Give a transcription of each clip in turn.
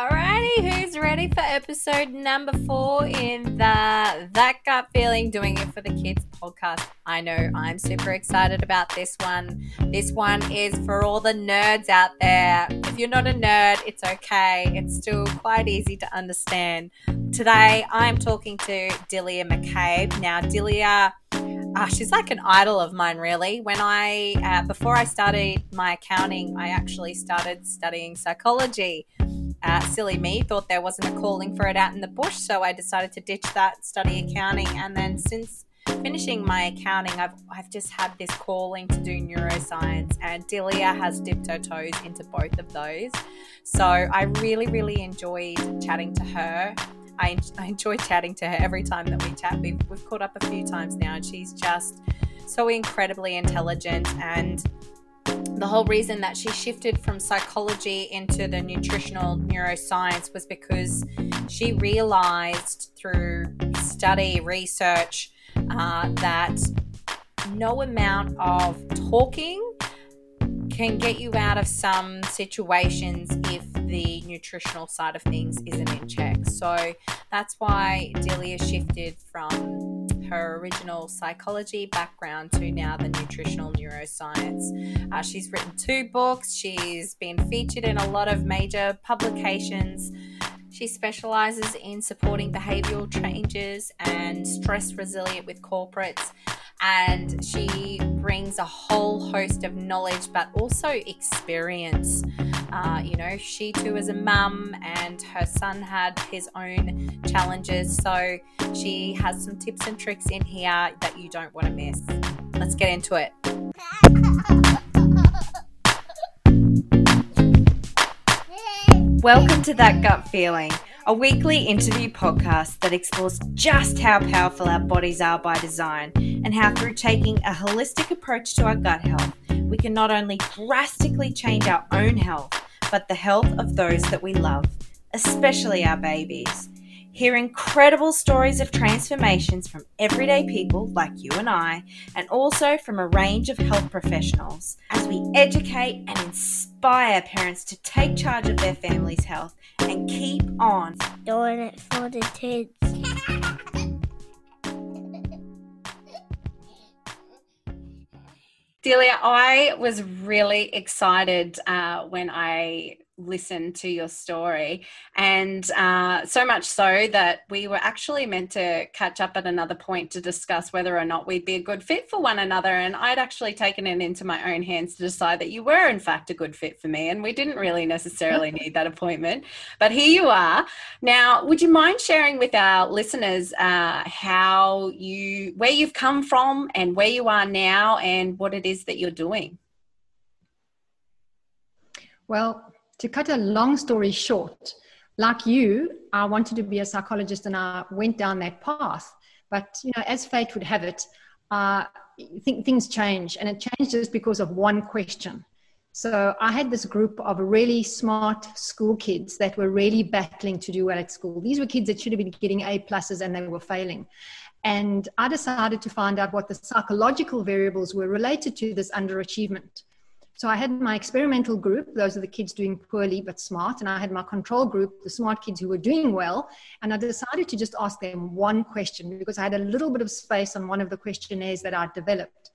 Alrighty, who's ready for episode number four in the That Gut Feeling Doing It for the Kids podcast? I know I'm super excited about this one. This one is for all the nerds out there. If you're not a nerd, it's okay, it's still quite easy to understand. Today, I'm talking to Delia McCabe. Now, Delia. Uh, she's like an idol of mine, really. When I, uh, before I started my accounting, I actually started studying psychology uh, silly me thought there wasn't a calling for it out in the bush, so I decided to ditch that, study accounting, and then since finishing my accounting, I've I've just had this calling to do neuroscience, and Delia has dipped her toes into both of those. So I really really enjoyed chatting to her. I, I enjoy chatting to her every time that we chat. We've, we've caught up a few times now, and she's just so incredibly intelligent and the whole reason that she shifted from psychology into the nutritional neuroscience was because she realized through study, research, uh, that no amount of talking can get you out of some situations if the nutritional side of things isn't in check. So that's why Delia shifted from her original psychology background to now the nutritional neuroscience. Uh, she's written two books, she's been featured in a lot of major publications. She specializes in supporting behavioral changes and stress resilient with corporates and she brings a whole host of knowledge but also experience. Uh, you know, she too is a mum and her son had his own challenges, so she has some tips and tricks in here that you don't want to miss. Let's get into it. Welcome to That Gut Feeling a weekly interview podcast that explores just how powerful our bodies are by design and how, through taking a holistic approach to our gut health, we can not only drastically change our own health, but the health of those that we love, especially our babies. Hear incredible stories of transformations from everyday people like you and I, and also from a range of health professionals as we educate and inspire parents to take charge of their family's health and keep on doing it for the kids. Delia, I was really excited uh, when I listen to your story. And uh, so much so that we were actually meant to catch up at another point to discuss whether or not we'd be a good fit for one another. And I'd actually taken it into my own hands to decide that you were, in fact, a good fit for me. And we didn't really necessarily need that appointment. But here you are. Now, would you mind sharing with our listeners uh, how you, where you've come from and where you are now and what it is that you're doing? Well, to cut a long story short, like you, I wanted to be a psychologist and I went down that path. But, you know, as fate would have it, uh, th- things change and it changed just because of one question. So I had this group of really smart school kids that were really battling to do well at school. These were kids that should have been getting A pluses and they were failing. And I decided to find out what the psychological variables were related to this underachievement. So I had my experimental group, those are the kids doing poorly but smart, and I had my control group, the smart kids who were doing well. And I decided to just ask them one question because I had a little bit of space on one of the questionnaires that I developed.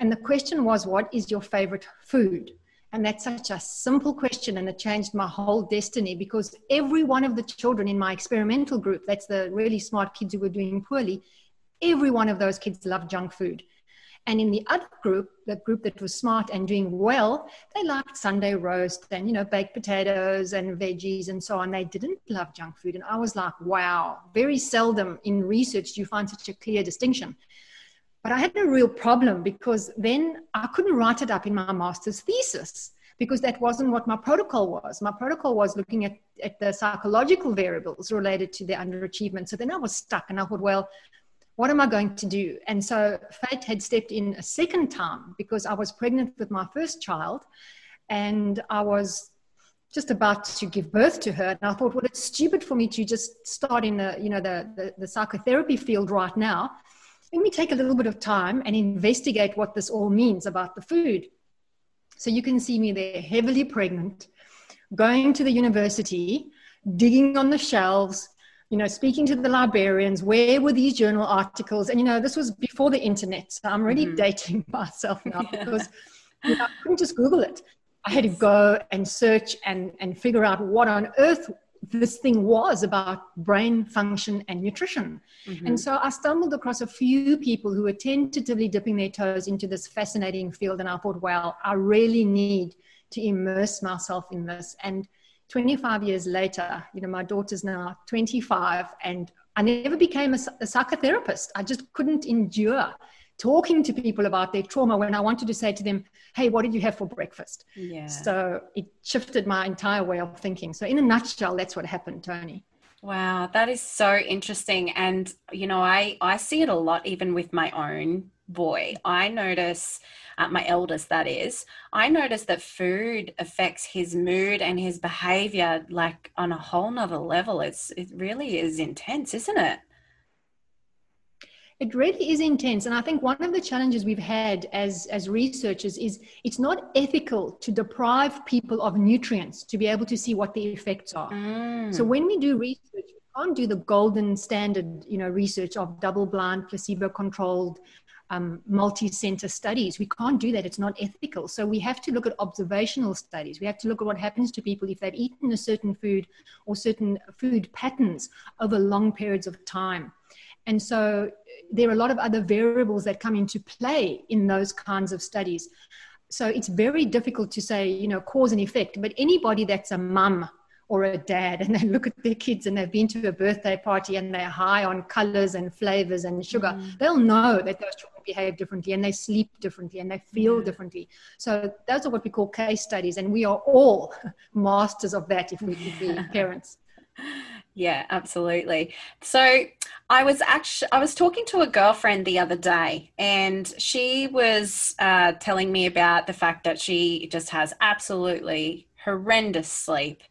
And the question was, What is your favorite food? And that's such a simple question, and it changed my whole destiny because every one of the children in my experimental group, that's the really smart kids who were doing poorly, every one of those kids loved junk food. And in the other group, the group that was smart and doing well, they liked Sunday roast and, you know, baked potatoes and veggies and so on. They didn't love junk food. And I was like, wow, very seldom in research do you find such a clear distinction. But I had a real problem because then I couldn't write it up in my master's thesis because that wasn't what my protocol was. My protocol was looking at, at the psychological variables related to the underachievement. So then I was stuck and I thought, well, what am I going to do? And so fate had stepped in a second time because I was pregnant with my first child and I was just about to give birth to her. And I thought, well, it's stupid for me to just start in the, you know, the, the, the psychotherapy field right now. Let me take a little bit of time and investigate what this all means about the food. So you can see me there, heavily pregnant, going to the university, digging on the shelves, you know, speaking to the librarians, where were these journal articles? And, you know, this was before the internet. So I'm really mm-hmm. dating myself now because you know, I couldn't just Google it. I had to go and search and, and figure out what on earth this thing was about brain function and nutrition. Mm-hmm. And so I stumbled across a few people who were tentatively dipping their toes into this fascinating field. And I thought, well, I really need to immerse myself in this. And 25 years later, you know, my daughter's now 25 and I never became a, a psychotherapist. I just couldn't endure talking to people about their trauma when I wanted to say to them, hey, what did you have for breakfast? Yeah. So it shifted my entire way of thinking. So, in a nutshell, that's what happened, Tony. Wow, that is so interesting. And, you know, I, I see it a lot even with my own boy. I notice, uh, my eldest that is, I notice that food affects his mood and his behavior like on a whole nother level. It's, it really is intense, isn't it? It really is intense. And I think one of the challenges we've had as, as researchers is it's not ethical to deprive people of nutrients to be able to see what the effects are. Mm. So when we do research, we can't do the golden standard, you know, research of double-blind, placebo-controlled, um, multi-center studies. We can't do that. It's not ethical. So we have to look at observational studies. We have to look at what happens to people if they've eaten a certain food or certain food patterns over long periods of time. And so there are a lot of other variables that come into play in those kinds of studies. So it's very difficult to say, you know, cause and effect. But anybody that's a mum or a dad and they look at their kids and they've been to a birthday party and they're high on colors and flavors and sugar, mm. they'll know that those children behave differently and they sleep differently and they feel differently. So those are what we call case studies. And we are all masters of that if we could be parents. Yeah, absolutely. So I was actually I was talking to a girlfriend the other day, and she was uh, telling me about the fact that she just has absolutely horrendous sleep.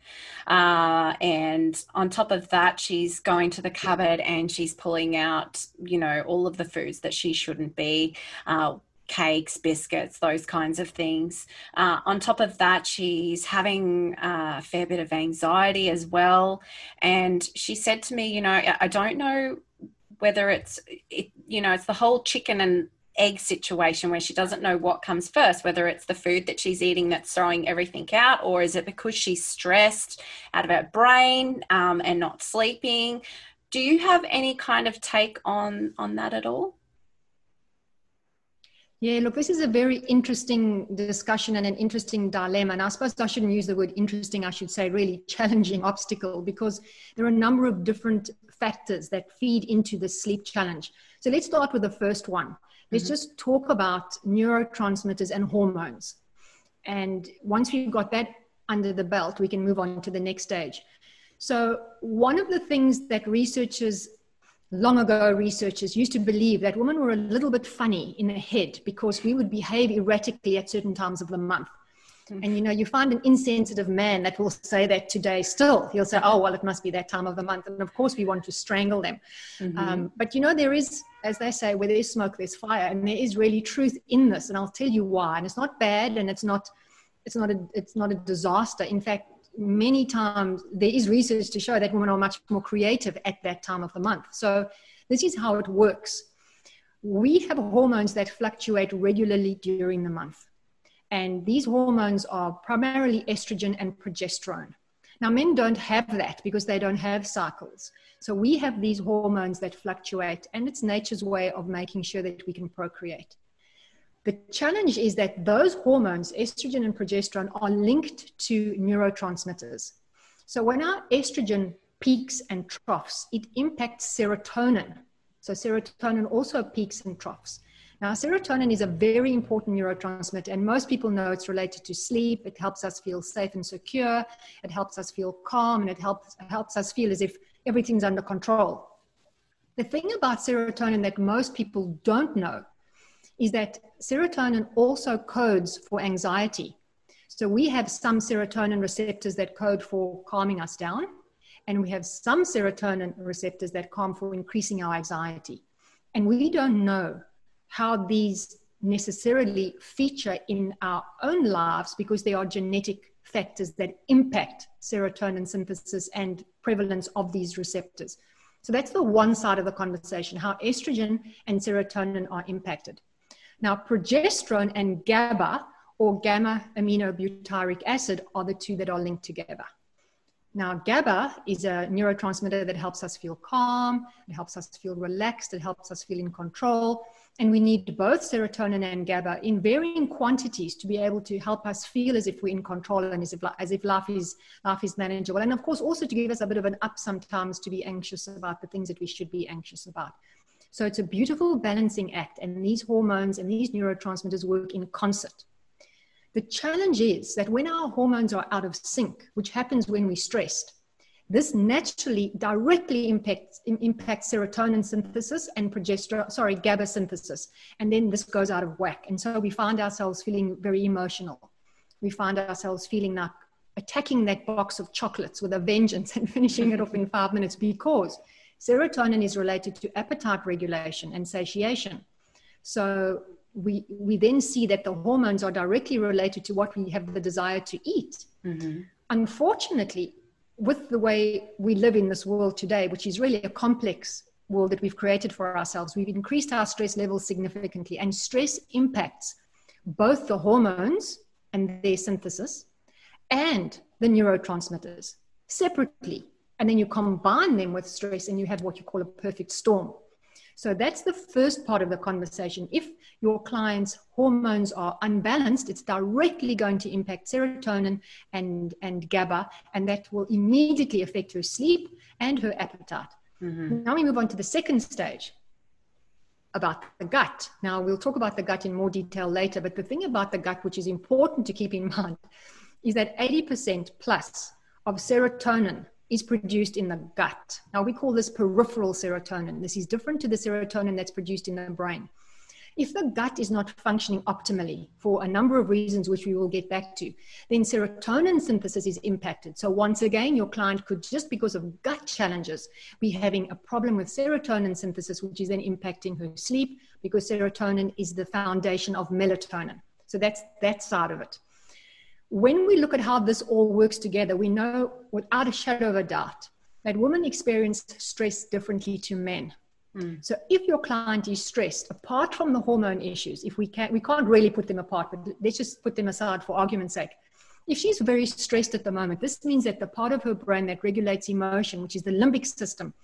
Uh, and on top of that, she's going to the cupboard and she's pulling out, you know, all of the foods that she shouldn't be. Uh, cakes, biscuits, those kinds of things. Uh, on top of that, she's having a fair bit of anxiety as well. And she said to me, you know, I don't know whether it's, it, you know, it's the whole chicken and egg situation where she doesn't know what comes first, whether it's the food that she's eating that's throwing everything out, or is it because she's stressed out of her brain um, and not sleeping? Do you have any kind of take on on that at all? Yeah, look, this is a very interesting discussion and an interesting dilemma. And I suppose I shouldn't use the word interesting, I should say really challenging obstacle because there are a number of different factors that feed into the sleep challenge. So let's start with the first one. Let's mm-hmm. just talk about neurotransmitters and hormones. And once we've got that under the belt, we can move on to the next stage. So, one of the things that researchers long ago researchers used to believe that women were a little bit funny in the head because we would behave erratically at certain times of the month. And you know, you find an insensitive man that will say that today still. He'll say, Oh, well, it must be that time of the month. And of course, we want to strangle them. Mm-hmm. Um, but you know, there is, as they say, where there is smoke, there's fire. And there is really truth in this. And I'll tell you why. And it's not bad and it's not. It's not a it's not a disaster. In fact, many times there is research to show that women are much more creative at that time of the month. So this is how it works. We have hormones that fluctuate regularly during the month. And these hormones are primarily estrogen and progesterone. Now, men don't have that because they don't have cycles. So we have these hormones that fluctuate, and it's nature's way of making sure that we can procreate. The challenge is that those hormones, estrogen and progesterone, are linked to neurotransmitters. So when our estrogen peaks and troughs, it impacts serotonin. So serotonin also peaks and troughs. Now, serotonin is a very important neurotransmitter, and most people know it's related to sleep. It helps us feel safe and secure. It helps us feel calm, and it helps, helps us feel as if everything's under control. The thing about serotonin that most people don't know is that serotonin also codes for anxiety. So we have some serotonin receptors that code for calming us down, and we have some serotonin receptors that calm for increasing our anxiety. And we don't know how these necessarily feature in our own lives because they are genetic factors that impact serotonin synthesis and prevalence of these receptors. So that's the one side of the conversation how estrogen and serotonin are impacted. Now, progesterone and GABA, or gamma aminobutyric acid, are the two that are linked together. Now, GABA is a neurotransmitter that helps us feel calm, it helps us feel relaxed, it helps us feel in control. And we need both serotonin and GABA in varying quantities to be able to help us feel as if we're in control and as if, as if life, is, life is manageable. And of course, also to give us a bit of an up sometimes to be anxious about the things that we should be anxious about. So it's a beautiful balancing act. And these hormones and these neurotransmitters work in concert. The challenge is that when our hormones are out of sync, which happens when we're stressed, this naturally directly impacts, impacts serotonin synthesis and progesterone, sorry, GABA synthesis. And then this goes out of whack. And so we find ourselves feeling very emotional. We find ourselves feeling like attacking that box of chocolates with a vengeance and finishing it off in five minutes because serotonin is related to appetite regulation and satiation. So we, we then see that the hormones are directly related to what we have the desire to eat. Mm-hmm. Unfortunately, with the way we live in this world today, which is really a complex world that we've created for ourselves, we've increased our stress levels significantly. And stress impacts both the hormones and their synthesis and the neurotransmitters separately. And then you combine them with stress and you have what you call a perfect storm. So that's the first part of the conversation. If your client's hormones are unbalanced, it's directly going to impact serotonin and, and GABA, and that will immediately affect her sleep and her appetite. Mm-hmm. Now we move on to the second stage about the gut. Now we'll talk about the gut in more detail later, but the thing about the gut, which is important to keep in mind, is that 80% plus of serotonin is produced in the gut. Now, we call this peripheral serotonin. This is different to the serotonin that's produced in the brain. If the gut is not functioning optimally for a number of reasons, which we will get back to, then serotonin synthesis is impacted. So, once again, your client could, just because of gut challenges, be having a problem with serotonin synthesis, which is then impacting her sleep because serotonin is the foundation of melatonin. So, that's that side of it when we look at how this all works together, we know without a shadow of a doubt that women experience stress differently to men. Mm. So if your client is stressed, apart from the hormone issues, if we can't, we can't really put them apart, but let's just put them aside for argument's sake. If she's very stressed at the moment, this means that the part of her brain that regulates emotion, which is the limbic system,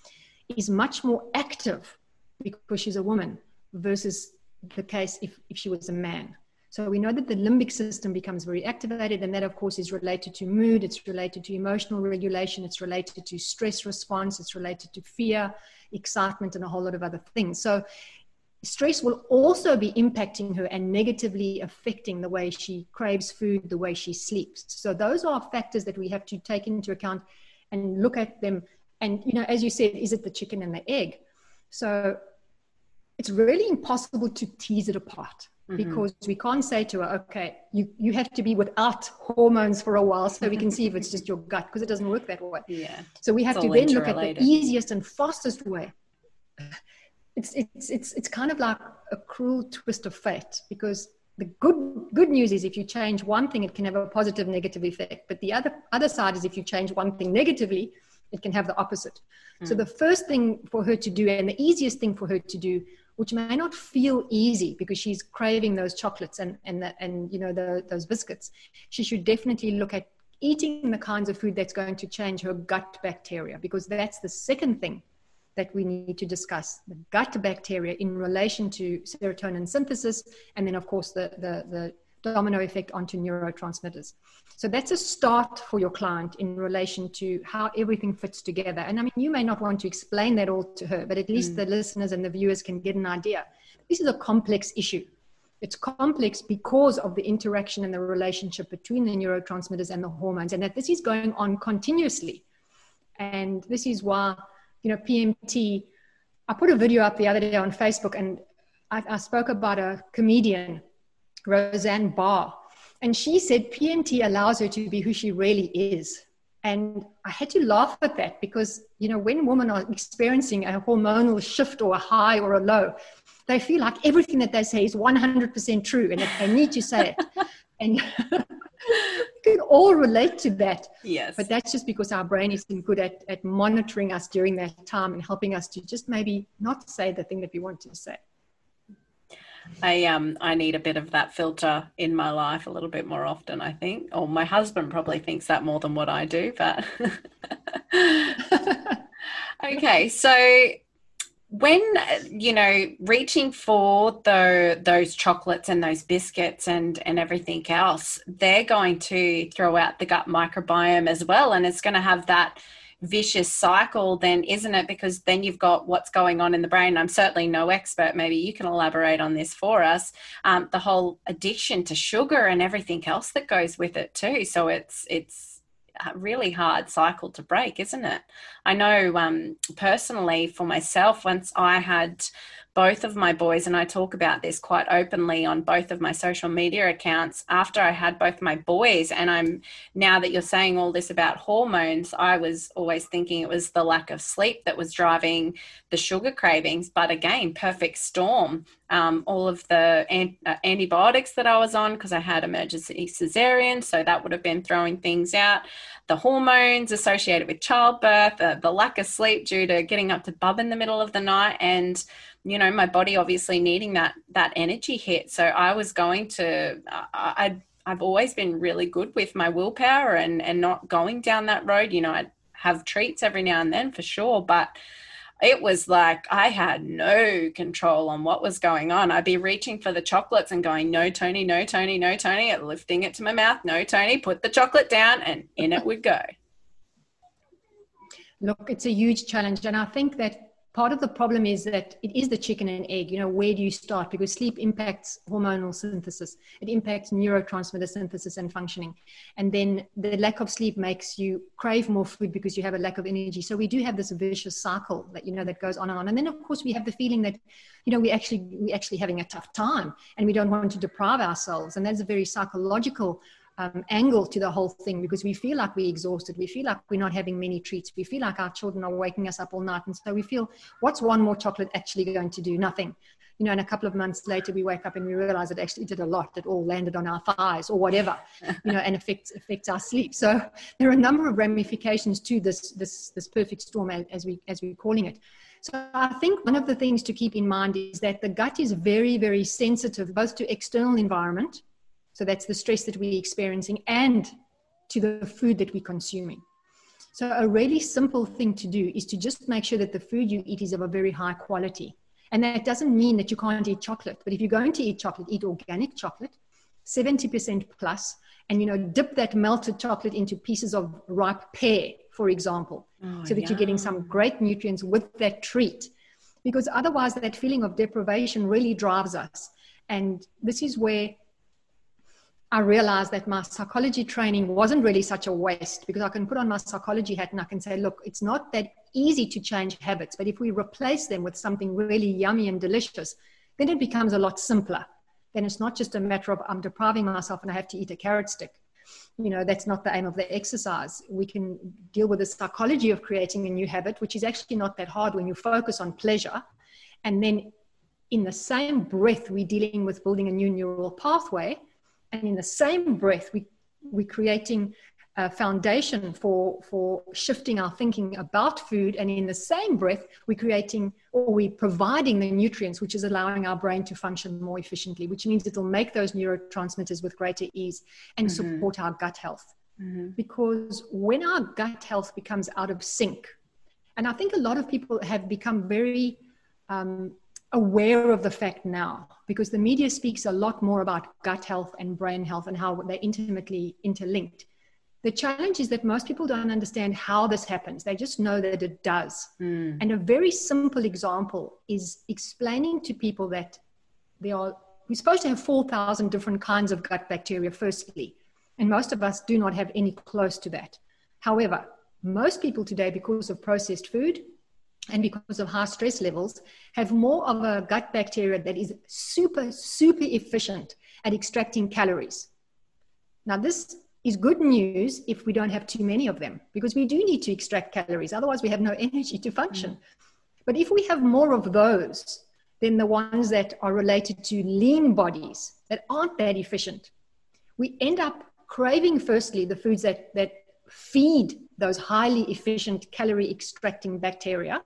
is much more active because she's a woman versus the case if, if she was a man. So we know that the limbic system becomes very activated, and that, of course, is related to mood, it's related to emotional regulation, it's related to stress response, it's related to fear, excitement, and a whole lot of other things. So stress will also be impacting her and negatively affecting the way she craves food, the way she sleeps. So those are factors that we have to take into account and look at them. And, you know, as you said, is it the chicken and the egg? So it's really impossible to tease it apart mm-hmm. because we can't say to her, okay, you, you have to be without hormones for a while so we can see if it's just your gut because it doesn't work that way. Yeah. So we have it's to then look at the easiest and fastest way. It's, it's, it's, it's kind of like a cruel twist of fate because the good good news is if you change one thing it can have a positive negative effect but the other other side is if you change one thing negatively it can have the opposite mm. so the first thing for her to do and the easiest thing for her to do which may not feel easy because she's craving those chocolates and and the, and you know the, those biscuits. She should definitely look at eating the kinds of food that's going to change her gut bacteria because that's the second thing that we need to discuss the gut bacteria in relation to serotonin synthesis and then of course the the, the domino effect onto neurotransmitters. So that's a start for your client in relation to how everything fits together. And I mean, you may not want to explain that all to her, but at least mm. the listeners and the viewers can get an idea. This is a complex issue. It's complex because of the interaction and the relationship between the neurotransmitters and the hormones, and that this is going on continuously. And this is why, you know, PMT. I put a video up the other day on Facebook, and I, I spoke about a comedian Roseanne Barr. And she said PMT allows her to be who she really is. And I had to laugh at that because, you know, when women are experiencing a hormonal shift or a high or a low, they feel like everything that they say is 100% true and they need to say it. and we can all relate to that. Yes. But that's just because our brain isn't good at, at monitoring us during that time and helping us to just maybe not say the thing that we want to say. I um I need a bit of that filter in my life a little bit more often, I think. Or my husband probably thinks that more than what I do, but okay, so when you know reaching for the those chocolates and those biscuits and and everything else they're going to throw out the gut microbiome as well and it's going to have that vicious cycle then isn't it? Because then you've got what's going on in the brain. I'm certainly no expert. Maybe you can elaborate on this for us. Um, the whole addiction to sugar and everything else that goes with it too. So it's it's a really hard cycle to break isn't it? I know um, personally for myself once i had both of my boys, and I talk about this quite openly on both of my social media accounts. After I had both my boys, and I'm now that you're saying all this about hormones, I was always thinking it was the lack of sleep that was driving the sugar cravings. But again, perfect storm. Um, all of the an- uh, antibiotics that I was on because I had emergency cesarean, so that would have been throwing things out. The hormones associated with childbirth, uh, the lack of sleep due to getting up to bub in the middle of the night, and you know my body obviously needing that that energy hit so i was going to i i've always been really good with my willpower and and not going down that road you know I'd have treats every now and then for sure but it was like I had no control on what was going on. I'd be reaching for the chocolates and going, no, Tony, no, Tony, no, Tony, lifting it to my mouth, no, Tony, put the chocolate down, and in it would go. Look, it's a huge challenge. And I think that part of the problem is that it is the chicken and egg. You know, where do you start? Because sleep impacts hormonal synthesis, it impacts neurotransmitter synthesis and functioning. And then the lack of sleep makes you crave more food because you have a lack of energy. So we do have this vicious cycle that, you know, that goes on and on. And then, of course, we have the feeling that, you know, we actually, we actually having a tough time and we don't want to deprive ourselves. And that's a very psychological um, angle to the whole thing because we feel like we're exhausted. We feel like we're not having many treats. We feel like our children are waking us up all night. And so we feel, what's one more chocolate actually going to do? Nothing. You know, and a couple of months later, we wake up and we realize it actually did a lot. It all landed on our thighs or whatever, you know, and affects affects our sleep. So there are a number of ramifications to this this this perfect storm, as we as we're calling it. So I think one of the things to keep in mind is that the gut is very very sensitive both to external environment, so that's the stress that we're experiencing and to the food that we're consuming. So a really simple thing to do is to just make sure that the food you eat is of a very high quality. And that doesn't mean that you can't eat chocolate, but if you're going to eat chocolate, eat organic chocolate, 70% plus, and you know, dip that melted chocolate into pieces of ripe pear, for example, oh, so that you're getting some great nutrients with that treat. Because otherwise, that feeling of deprivation really drives us. And this is where I realized that my psychology training wasn't really such a waste because I can put on my psychology hat and I can say, look, it's not that easy to change habits, but if we replace them with something really yummy and delicious, then it becomes a lot simpler. Then it's not just a matter of I'm depriving myself and I have to eat a carrot stick. You know, that's not the aim of the exercise. We can deal with the psychology of creating a new habit, which is actually not that hard when you focus on pleasure. And then in the same breath, we're dealing with building a new neural pathway and in the same breath we we're creating a foundation for for shifting our thinking about food and in the same breath we're creating or we're providing the nutrients which is allowing our brain to function more efficiently which means it'll make those neurotransmitters with greater ease and mm-hmm. support our gut health mm-hmm. because when our gut health becomes out of sync and i think a lot of people have become very um, aware of the fact now because the media speaks a lot more about gut health and brain health and how they're intimately interlinked. The challenge is that most people don't understand how this happens. They just know that it does. Mm. And a very simple example is explaining to people that there are, we're supposed to have 4,000 different kinds of gut bacteria, firstly. And most of us do not have any close to that. However, most people today, because of processed food, and because of high stress levels, have more of a gut bacteria that is super, super efficient at extracting calories. Now, this is good news if we don't have too many of them, because we do need to extract calories. Otherwise, we have no energy to function. Mm. But if we have more of those than the ones that are related to lean bodies that aren't that efficient, we end up craving, firstly, the foods that, that feed those highly efficient calorie extracting bacteria.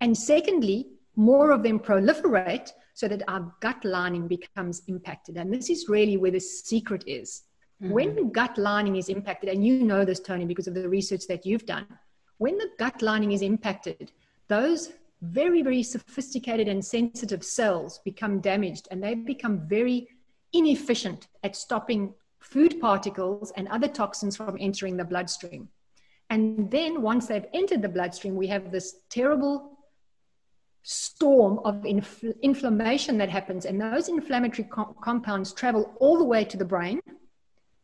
And secondly, more of them proliferate so that our gut lining becomes impacted. And this is really where the secret is. Mm-hmm. When gut lining is impacted, and you know this, Tony, because of the research that you've done, when the gut lining is impacted, those very, very sophisticated and sensitive cells become damaged and they become very inefficient at stopping food particles and other toxins from entering the bloodstream. And then once they've entered the bloodstream, we have this terrible storm of infl- inflammation that happens. And those inflammatory com- compounds travel all the way to the brain.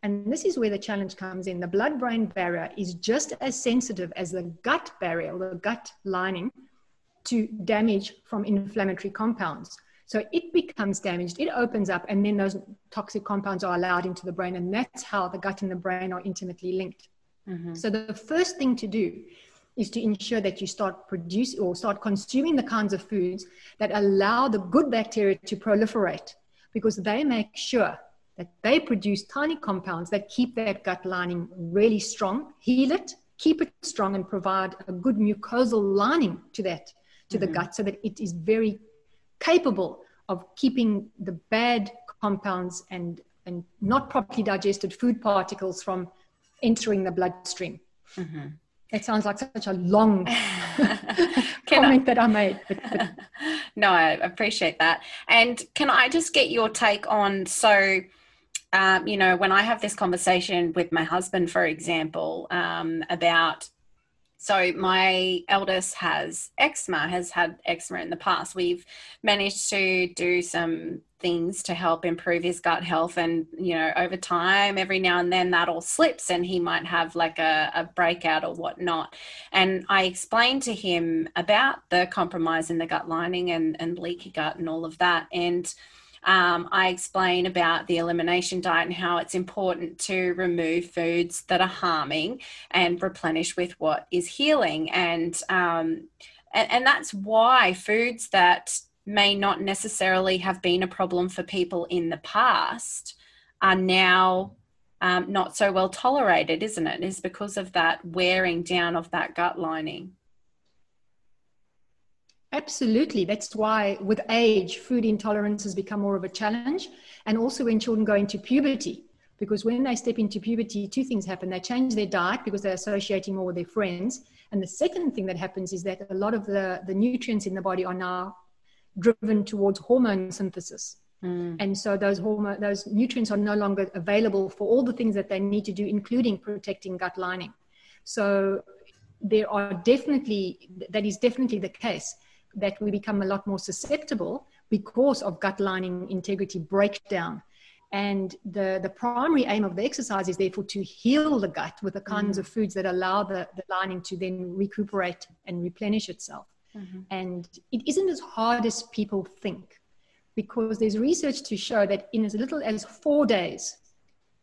And this is where the challenge comes in. The blood brain barrier is just as sensitive as the gut barrier, the gut lining, to damage from inflammatory compounds. So it becomes damaged, it opens up, and then those toxic compounds are allowed into the brain. And that's how the gut and the brain are intimately linked. Mm-hmm. So the first thing to do is to ensure that you start produce or start consuming the kinds of foods that allow the good bacteria to proliferate because they make sure that they produce tiny compounds that keep that gut lining really strong, heal it, keep it strong, and provide a good mucosal lining to that, to mm-hmm. the gut, so that it is very capable of keeping the bad compounds and, and not properly digested food particles from entering the bloodstream. Mm-hmm. It sounds like such a long comment I, that I made. But, but. no, I appreciate that. And can I just get your take on so, um, you know, when I have this conversation with my husband, for example, um, about so my eldest has eczema, has had eczema in the past. We've managed to do some things to help improve his gut health. And you know over time every now and then that all slips and he might have like a, a breakout or whatnot. And i explained to him about the compromise in the gut lining and, and leaky gut and all of that. And um, I explain about the elimination diet and how it's important to remove foods that are harming and replenish with what is healing. And um, and, and that's why foods that may not necessarily have been a problem for people in the past are now um, not so well tolerated, isn't it? Is because of that wearing down of that gut lining. Absolutely. That's why, with age, food intolerance has become more of a challenge. And also when children go into puberty, because when they step into puberty, two things happen. They change their diet because they're associating more with their friends. And the second thing that happens is that a lot of the, the nutrients in the body are now driven towards hormone synthesis. Mm. And so those hormone, those nutrients are no longer available for all the things that they need to do, including protecting gut lining. So there are definitely, that is definitely the case that we become a lot more susceptible because of gut lining integrity breakdown. And the, the primary aim of the exercise is therefore to heal the gut with the kinds mm of foods that allow the, the lining to then recuperate and replenish itself. Mm-hmm. And it isn't as hard as people think because there's research to show that in as little as four days,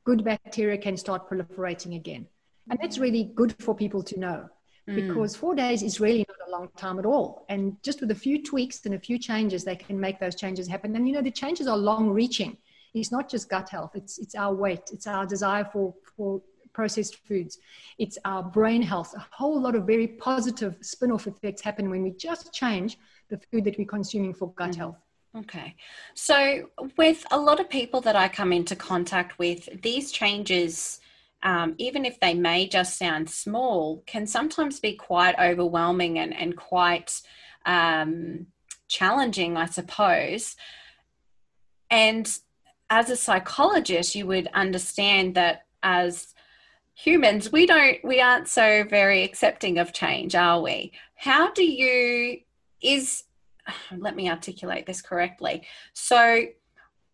good bacteria can start proliferating again. And that's really good for people to know mm. because four days is really not a long time at all. And just with a few tweaks and a few changes, they can make those changes happen. And you know, the changes are long reaching. It's not just gut health, it's, it's our weight, it's our desire for, for processed foods, it's our brain health. A whole lot of very positive spin off effects happen when we just change the food that we're consuming for gut mm. health. Okay. So, with a lot of people that I come into contact with, these changes um, even if they may just sound small, can sometimes be quite overwhelming and, and quite um, challenging, I suppose. And as a psychologist, you would understand that as humans, we don't, we aren't so very accepting of change, are we? How do you, is, let me articulate this correctly. So,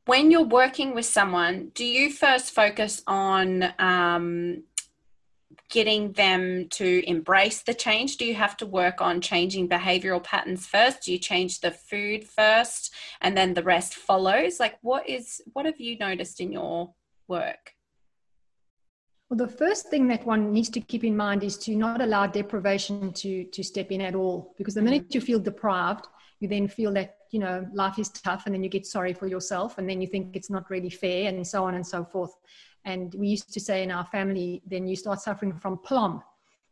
when you're working with someone, do you first focus on um, getting them to embrace the change? Do you have to work on changing behavioral patterns first? Do you change the food first and then the rest follows? Like what is what have you noticed in your work? Well, the first thing that one needs to keep in mind is to not allow deprivation to to step in at all because the minute mm-hmm. you feel deprived, you then feel that you know life is tough and then you get sorry for yourself and then you think it's not really fair and so on and so forth And we used to say in our family, then you start suffering from plum.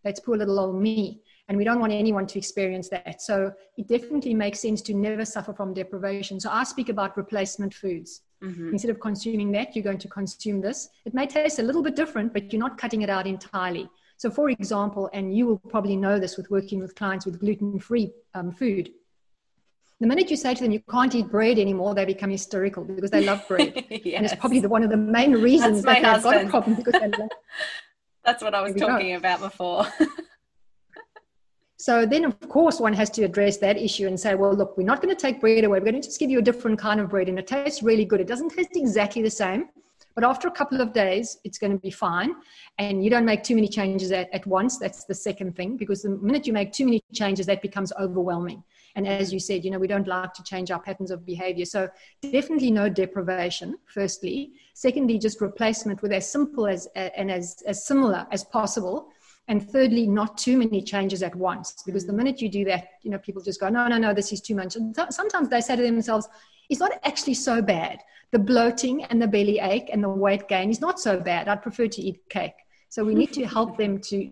That's poor little old me. And we don't want anyone to experience that. So it definitely makes sense to never suffer from deprivation. So I speak about replacement foods. Mm-hmm. Instead of consuming that, you're going to consume this. It may taste a little bit different, but you're not cutting it out entirely. So, for example, and you will probably know this with working with clients with gluten free um, food, the minute you say to them you can't eat bread anymore, they become hysterical because they love bread. yes. And it's probably the, one of the main reasons that they've husband. got a problem because they love That's what I was talking go. about before. so then, of course, one has to address that issue and say, well, look, we're not going to take bread away. We're going to just give you a different kind of bread, and it tastes really good. It doesn't taste exactly the same, but after a couple of days, it's going to be fine. And you don't make too many changes at, at once. That's the second thing, because the minute you make too many changes, that becomes overwhelming. And as you said, you know, we don't like to change our patterns of behavior. So definitely no deprivation, firstly. Secondly, just replacement with as simple as and as, as similar as possible. And thirdly, not too many changes at once. Because the minute you do that, you know, people just go, no, no, no, this is too much. And sometimes they say to themselves, it's not actually so bad. The bloating and the belly ache and the weight gain is not so bad. I'd prefer to eat cake. So we need to help them to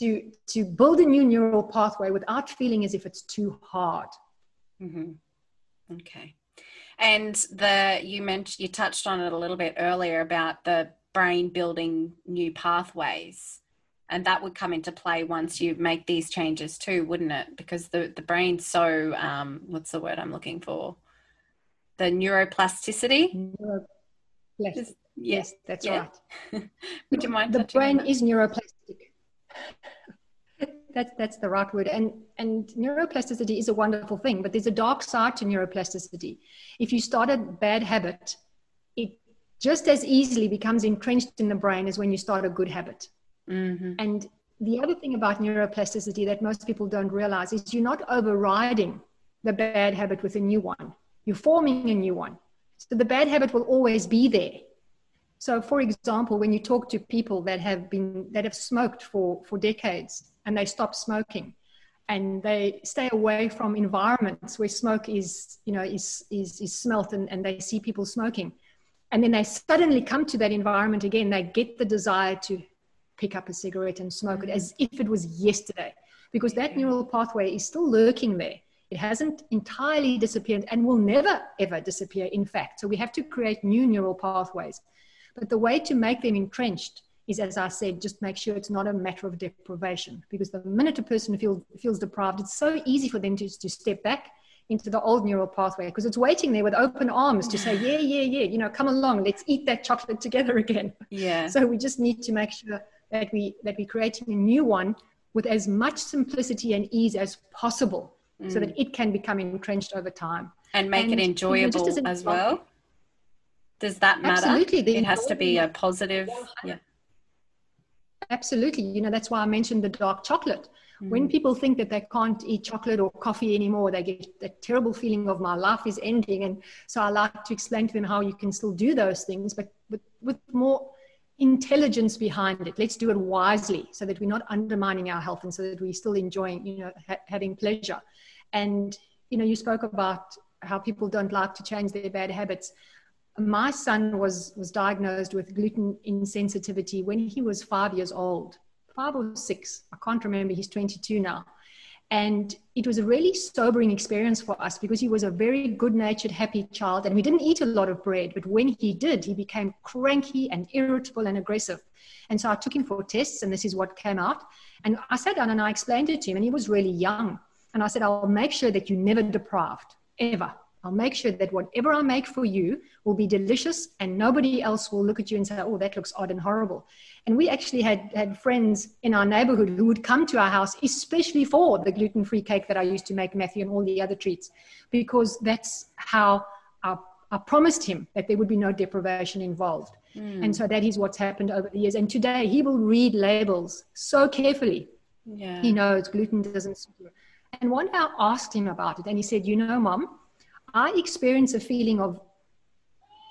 to to build a new neural pathway without feeling as if it's too hard. Mm-hmm. Okay. And the you mentioned you touched on it a little bit earlier about the brain building new pathways. And that would come into play once you make these changes too, wouldn't it? Because the, the brain's so um, what's the word I'm looking for? The neuroplasticity. Neuroplasticity. Yes, that's yeah. right. Would you mind? The brain is neuroplastic. that's that's the right word. And and neuroplasticity is a wonderful thing, but there's a dark side to neuroplasticity. If you start a bad habit, it just as easily becomes entrenched in the brain as when you start a good habit. Mm-hmm. And the other thing about neuroplasticity that most people don't realize is you're not overriding the bad habit with a new one. You're forming a new one. So the bad habit will always be there so, for example, when you talk to people that have been that have smoked for for decades and they stop smoking, and they stay away from environments where smoke is you know is is, is smelt and, and they see people smoking, and then they suddenly come to that environment again, they get the desire to pick up a cigarette and smoke it mm. as if it was yesterday, because that neural pathway is still lurking there. It hasn't entirely disappeared and will never ever disappear, in fact. So we have to create new neural pathways. But the way to make them entrenched is, as I said, just make sure it's not a matter of deprivation. Because the minute a person feels, feels deprived, it's so easy for them to, to step back into the old neural pathway because it's waiting there with open arms to say, yeah, yeah, yeah, you know, come along, let's eat that chocolate together again. Yeah. So we just need to make sure that we that we're creating a new one with as much simplicity and ease as possible mm. so that it can become entrenched over time. And make and, it enjoyable you know, as, as well. Does that matter? Absolutely. It has to be a positive. Yeah. Absolutely. You know, that's why I mentioned the dark chocolate. Mm. When people think that they can't eat chocolate or coffee anymore, they get that terrible feeling of my life is ending. And so I like to explain to them how you can still do those things, but with, with more intelligence behind it. Let's do it wisely so that we're not undermining our health and so that we're still enjoying, you know, ha- having pleasure. And, you know, you spoke about how people don't like to change their bad habits my son was was diagnosed with gluten insensitivity when he was five years old five or six i can't remember he's 22 now and it was a really sobering experience for us because he was a very good natured happy child. And we didn't eat a lot of bread but when he did he became cranky and irritable and aggressive. And so i took him for tests and this is what came out. And i sat down and i explained it to him and he was really young. And i said i'll make sure that you never deprived ever I'll make sure that whatever I make for you will be delicious and nobody else will look at you and say, oh, that looks odd and horrible. And we actually had, had friends in our neighborhood who would come to our house, especially for the gluten free cake that I used to make Matthew and all the other treats, because that's how I, I promised him that there would be no deprivation involved. Mm. And so that is what's happened over the years. And today he will read labels so carefully. Yeah. He knows gluten doesn't. And one day I asked him about it, and he said, You know, mom, I experience a feeling of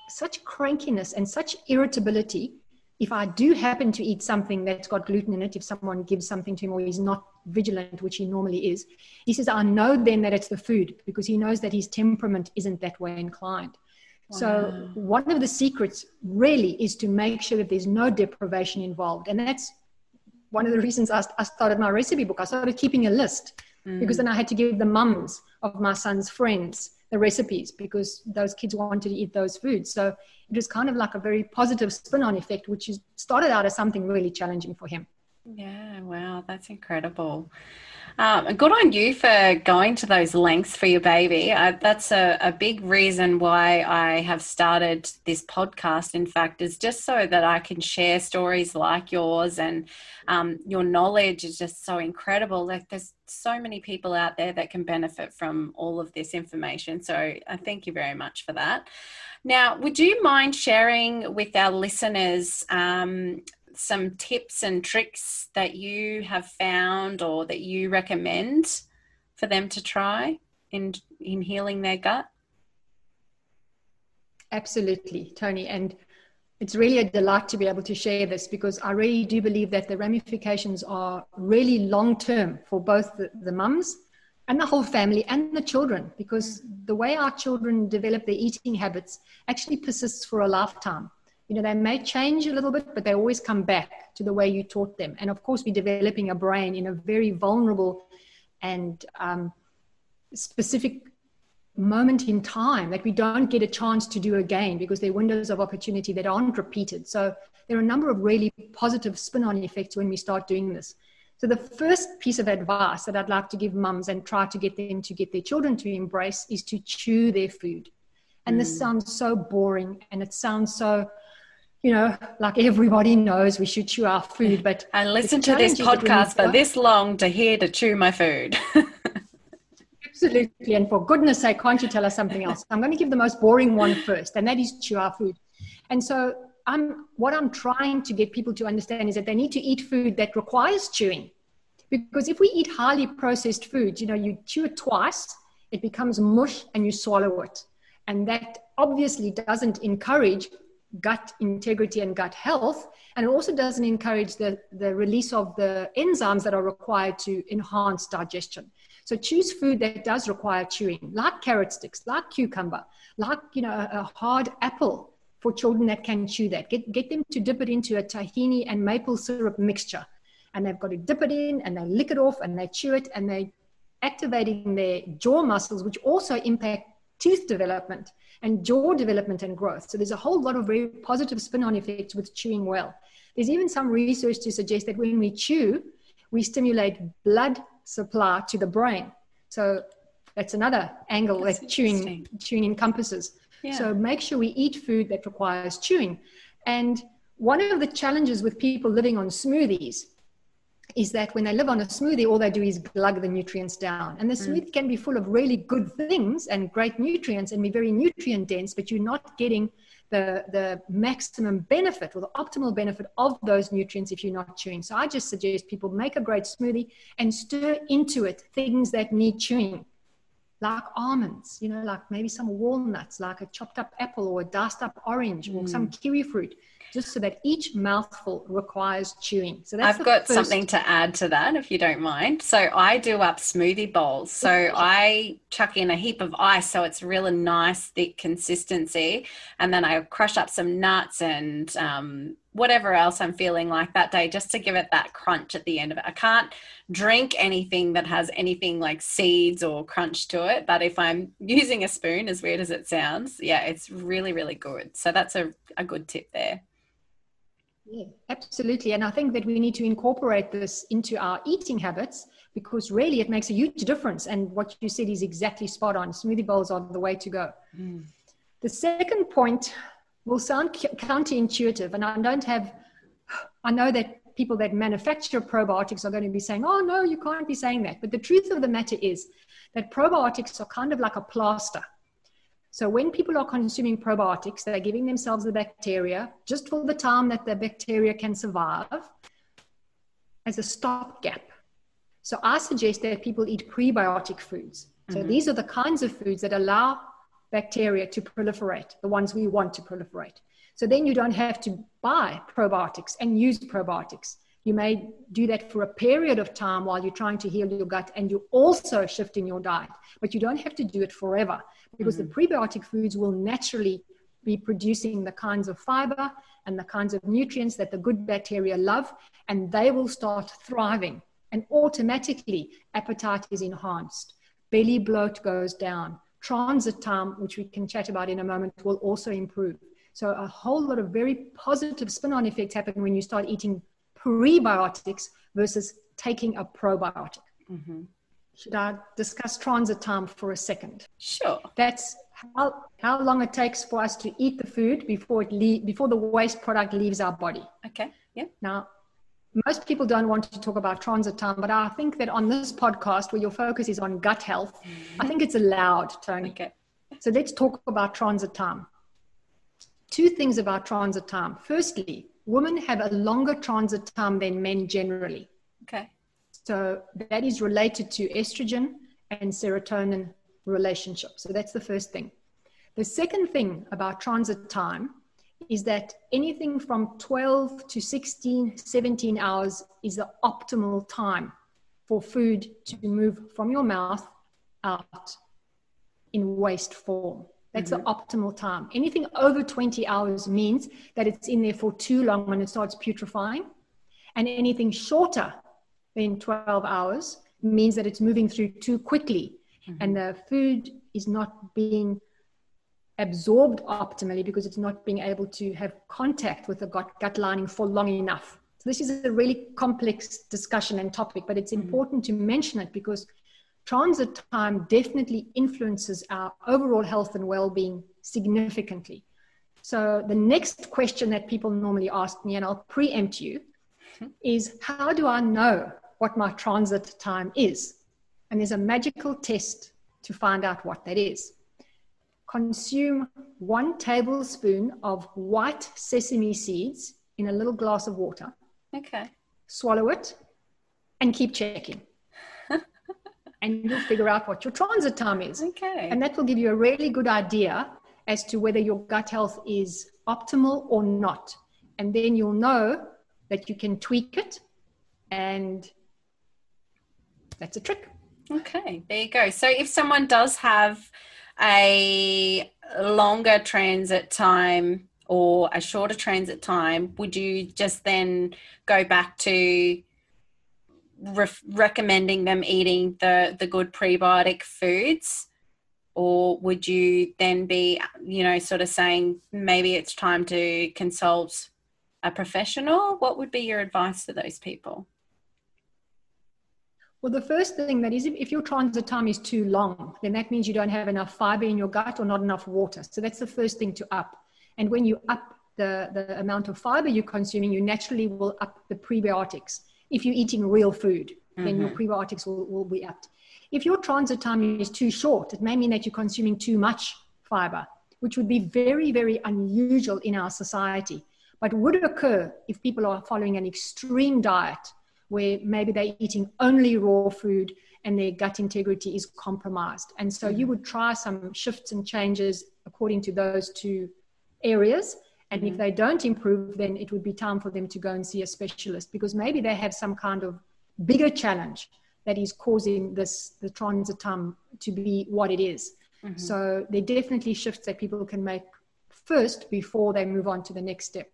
such crankiness and such irritability if I do happen to eat something that's got gluten in it, if someone gives something to him or he's not vigilant, which he normally is, he says, I know then that it's the food because he knows that his temperament isn't that way inclined. Wow. So, one of the secrets really is to make sure that there's no deprivation involved. And that's one of the reasons I, I started my recipe book. I started keeping a list mm. because then I had to give the mums of my son's friends the recipes because those kids wanted to eat those foods. So, it was kind of like a very positive spin on effect, which started out as something really challenging for him. Yeah, wow, that's incredible. Um, good on you for going to those lengths for your baby. Uh, that's a, a big reason why I have started this podcast, in fact, is just so that I can share stories like yours and um, your knowledge is just so incredible. Like, there's so many people out there that can benefit from all of this information. So, I thank you very much for that. Now, would you mind sharing with our listeners um, some tips and tricks that you have found or that you recommend for them to try in in healing their gut? Absolutely, Tony. And it's really a delight to be able to share this because I really do believe that the ramifications are really long term for both the, the mums and the whole family and the children because mm. the way our children develop their eating habits actually persists for a lifetime you know, they may change a little bit, but they always come back to the way you taught them. And of course, we're developing a brain in a very vulnerable and um, specific moment in time that we don't get a chance to do again because they're windows of opportunity that aren't repeated. So there are a number of really positive spin on effects when we start doing this. So the first piece of advice that I'd like to give mums and try to get them to get their children to embrace is to chew their food. And mm. this sounds so boring and it sounds so you know, like everybody knows we should chew our food, but and listen to this podcast for this long to hear to chew my food. Absolutely, and for goodness sake, can't you tell us something else? I'm going to give the most boring one first, and that is chew our food. And so, I'm what I'm trying to get people to understand is that they need to eat food that requires chewing, because if we eat highly processed food, you know, you chew it twice, it becomes mush, and you swallow it, and that obviously doesn't encourage gut integrity and gut health. And it also doesn't encourage the, the release of the enzymes that are required to enhance digestion. So choose food that does require chewing, like carrot sticks, like cucumber, like you know a, hard apple for children that can chew that. Get get them to dip it into a tahini and maple syrup mixture, and they've got to dip it in and they lick it off and they chew it and they activating their jaw muscles, which also impact tooth development and jaw development and growth. So there's a whole lot of very positive spin on effects with chewing well. There's even some research to suggest that when we chew, we stimulate blood supply to the brain. So that's another angle that's that chewing, chewing encompasses. Yeah. So make sure we eat food that requires chewing. And one of the challenges with people living on smoothies is that when they live on a smoothie, all they do is glug the nutrients down. And the mm. smoothie can be full of really good things and great nutrients and be very nutrient dense, but you're not getting the, the maximum benefit or the optimal benefit of those nutrients if you're not chewing. So I just suggest people make a great smoothie and stir into it things that need chewing, like almonds, you know, like maybe some walnuts, like a chopped up apple or a diced up orange or some mm. kiwi fruit just so that each mouthful requires chewing. So I've got first... something to add to that, if you don't mind. So I do up smoothie bowls. So I chuck in a heap of ice, so it's really nice, thick consistency, and then I crush up some nuts and um, whatever else I'm feeling like that day, just to give it that crunch at the end of it. I can't drink anything that has anything like seeds or crunch to it, but if I'm using a spoon, as weird as it sounds, yeah, it's really, really good. So that's a, a good tip there. Yeah, absolutely. And I think that we need to incorporate this into our eating habits because really it makes a huge difference. And what you said is exactly spot on. Smoothie bowls are the way to go. Mm. The second point will sound counterintuitive, and I don't have, I know that people that manufacture probiotics are going to be saying, oh, no, you can't be saying that. But the truth of the matter is that probiotics are kind of like a plaster so when people are consuming probiotics, they're giving themselves the bacteria just for the time that the bacteria can survive as a stopgap. So I suggest that people eat prebiotic foods. So mm-hmm. these are the kinds of foods that allow bacteria to proliferate, the ones we want to proliferate. So then you don't have to buy probiotics and use probiotics. You may do that for a period of time while you're trying to heal your gut and you're also shifting your diet, but you don't have to do it forever because mm-hmm. the prebiotic foods will naturally be producing the kinds of fiber and the kinds of nutrients that the good bacteria love, and they will start thriving. And automatically, appetite is enhanced, belly bloat goes down, transit time, which we can chat about in a moment, will also improve. So, a whole lot of very positive spin on effects happen when you start eating prebiotics versus taking a probiotic. Mm-hmm. Should I discuss transit time for a second? Sure. That's how, how long it takes for us to eat the food before it le- before the waste product leaves our body. Okay. Yeah. Now, most people don't want to talk about transit time, but I think that on this podcast, where your focus is on gut health, mm-hmm. I think it's allowed, Tony. Okay. So let's talk about transit time. Two things about transit time. Firstly, women have a longer transit time than men generally. Okay. So that is related to estrogen and serotonin relationship. So that's the first thing. The second thing about transit time is that anything from 12 to 16, 17 hours is the optimal time for food to move from your mouth out in waste form. That's mm-hmm. the optimal time. Anything over 20 hours means that it's in there for too long when it starts putrefying. And anything shorter than 12 hours means that it's moving through too quickly mm-hmm. and the food is not being absorbed optimally because it's not being able to have contact with the gut, gut lining for long enough. So this is a really complex discussion and topic, but it's mm-hmm. important to mention it because transit time definitely influences our overall health and well-being significantly. So the next question that people normally ask me, and I'll preempt you, mm-hmm. is how do I know what my transit time is? And there's a magical test to find out what that is. Consume one tablespoon of white sesame seeds in a little glass of water. Okay. Swallow it and keep checking. And you'll figure out what your transit time is. Okay. And that will give you a really good idea as to whether your gut health is optimal or not. And then you'll know that you can tweak it. And that's a trick. Okay, there you go. So if someone does have a longer transit time or a shorter transit time, would you just then go back to re- recommending them eating the the good prebiotic foods? Or would you then be, you know, sort of saying maybe it's time to consult a professional? What would be your advice to those people? Well, the first thing that is if, your transit time is too long, then that means you don't have enough fiber in your gut or not enough water. So that's the first thing to up. And when you up the, the amount of fiber you're consuming, you naturally will up the prebiotics. If you're eating real food, mm-hmm. then your mm-hmm. prebiotics will, will be upped. If your transit time is too short, it may mean that you're consuming too much fiber, which would be very, very unusual in our society, but would occur if people are following an extreme diet where maybe they're eating only raw food and their gut integrity is compromised. And so you mm-hmm. would try some shifts and changes according to those two areas. And mm-hmm. if they don't improve, then it would be time for them to go and see a specialist because maybe they have some kind of bigger challenge that is causing this the transit time to be what it is. Mm-hmm. So there are definitely shifts that people can make first before they move on to the next step.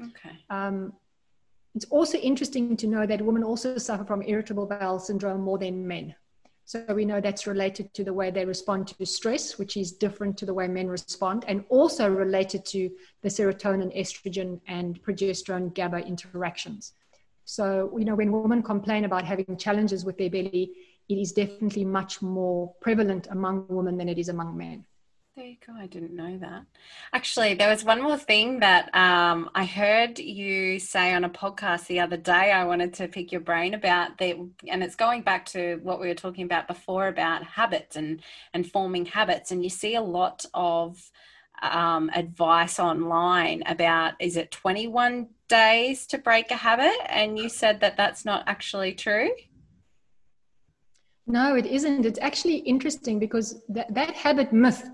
Okay. Um, it's also interesting to know that women also suffer from irritable bowel syndrome more than men. So we know that's related to the way they respond to stress, which is different to the way men respond, and also related to the serotonin, estrogen, and progesterone GABA interactions. So, you know, when women complain about having challenges with their belly, it is definitely much more prevalent among women than it is among men. There you go. I didn't know that. Actually, there was one more thing that um, I heard you say on a podcast the other day. I wanted to pick your brain about that, and it's going back to what we were talking about before about habits and and forming habits. And you see a lot of um, advice online about is it 21 days to break a habit, and you said that that's not actually true. No, it isn't. It's actually interesting because that, that habit myth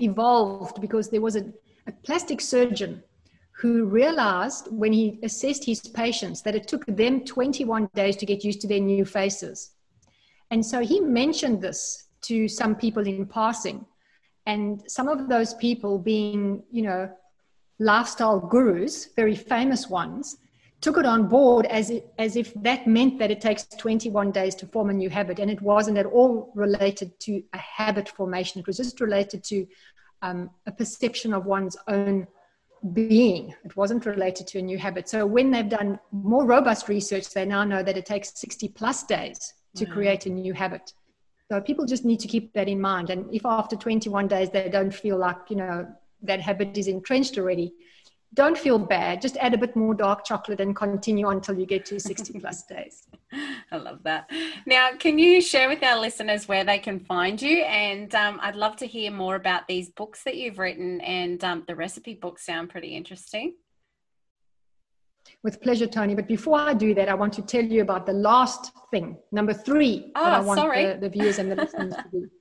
evolved because there was a, a plastic surgeon who realized when he assessed his patients that it took them 21 days to get used to their new faces. And so he mentioned this to some people in passing. And some of those people being, you know, lifestyle gurus, very famous ones, took it on board as, it, as if that meant that it takes 21 days to form a new habit. And it wasn't at all related to a habit formation. It was just related to um, a perception of one's own being. It wasn't related to a new habit. So when they've done more robust research, they now know that it takes 60 plus days to wow. create a new habit. So people just need to keep that in mind. And if after 21 days they don't feel like, you know, that habit is entrenched already, don't feel bad. Just add a bit more dark chocolate and continue until you get to 60 plus days. I love that. Now, can you share with our listeners where they can find you? And um, I'd love to hear more about these books that you've written, and um, the recipe books sound pretty interesting. With pleasure, Tony. But before I do that, I want to tell you about the last thing, number three, oh, that I ah, want sorry. The, the viewers and the listeners to do.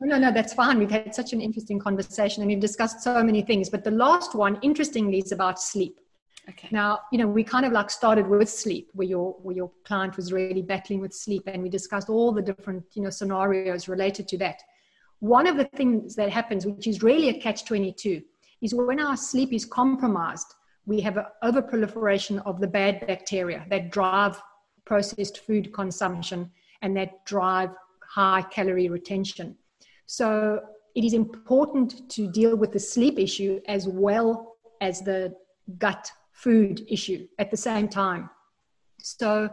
No, no, that's fine. We've had such an interesting conversation and we've discussed so many things. But the last one, interestingly, is about sleep. Okay. Now, you know, we kind of like started with sleep, where your where your client was really battling with sleep, and we discussed all the different you know scenarios related to that. One of the things that happens, which is really a catch twenty two, is when our sleep is compromised, we have an overproliferation of the bad bacteria that drive processed food consumption and that drive high calorie retention. So it is important to deal with the sleep issue as well as the gut food issue at the same time. So uh,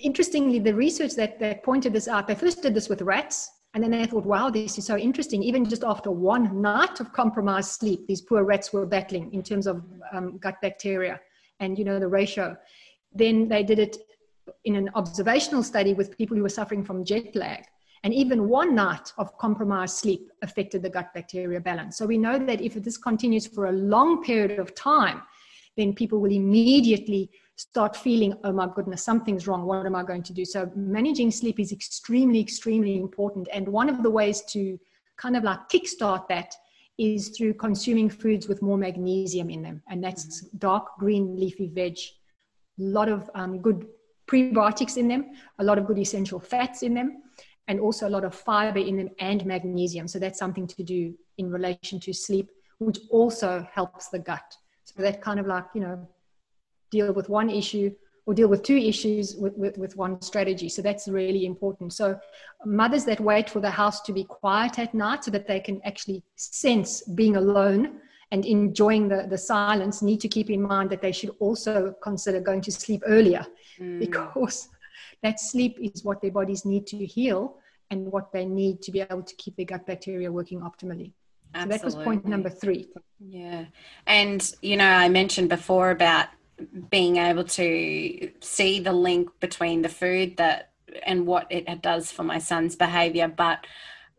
interestingly, the research that, that pointed this out, they first did this with rats, and then they thought, wow, this is so interesting. Even just after one night of compromised sleep, these poor rats were battling in terms of um, gut bacteria and, you know, the ratio. Then they did it in an observational study with people who were suffering from jet lag. And even one night of compromised sleep affected the gut bacteria balance. So we know that if this continues for a long period of time, then people will immediately start feeling, oh my goodness, something's wrong. What am I going to do? So managing sleep is extremely, extremely important. And one of the ways to kind of like kickstart that is through consuming foods with more magnesium in them. And that's mm-hmm. dark green leafy veg, a lot of um, good prebiotics in them, a lot of good essential fats in them and also a lot of fiber in them and magnesium. So that's something to do in relation to sleep, which also helps the gut. So that kind of like, you know, deal with one issue or deal with two issues with, with, with one strategy. So that's really important. So mothers that wait for the house to be quiet at night so that they can actually sense being alone and enjoying the, the silence need to keep in mind that they should also consider going to sleep earlier mm. because that sleep is what their bodies need to heal and what they need to be able to keep their gut bacteria working optimally. Absolutely. So that was point number three. Yeah. And, you know, I mentioned before about being able to see the link between the food that and what it does for my son's behavior, but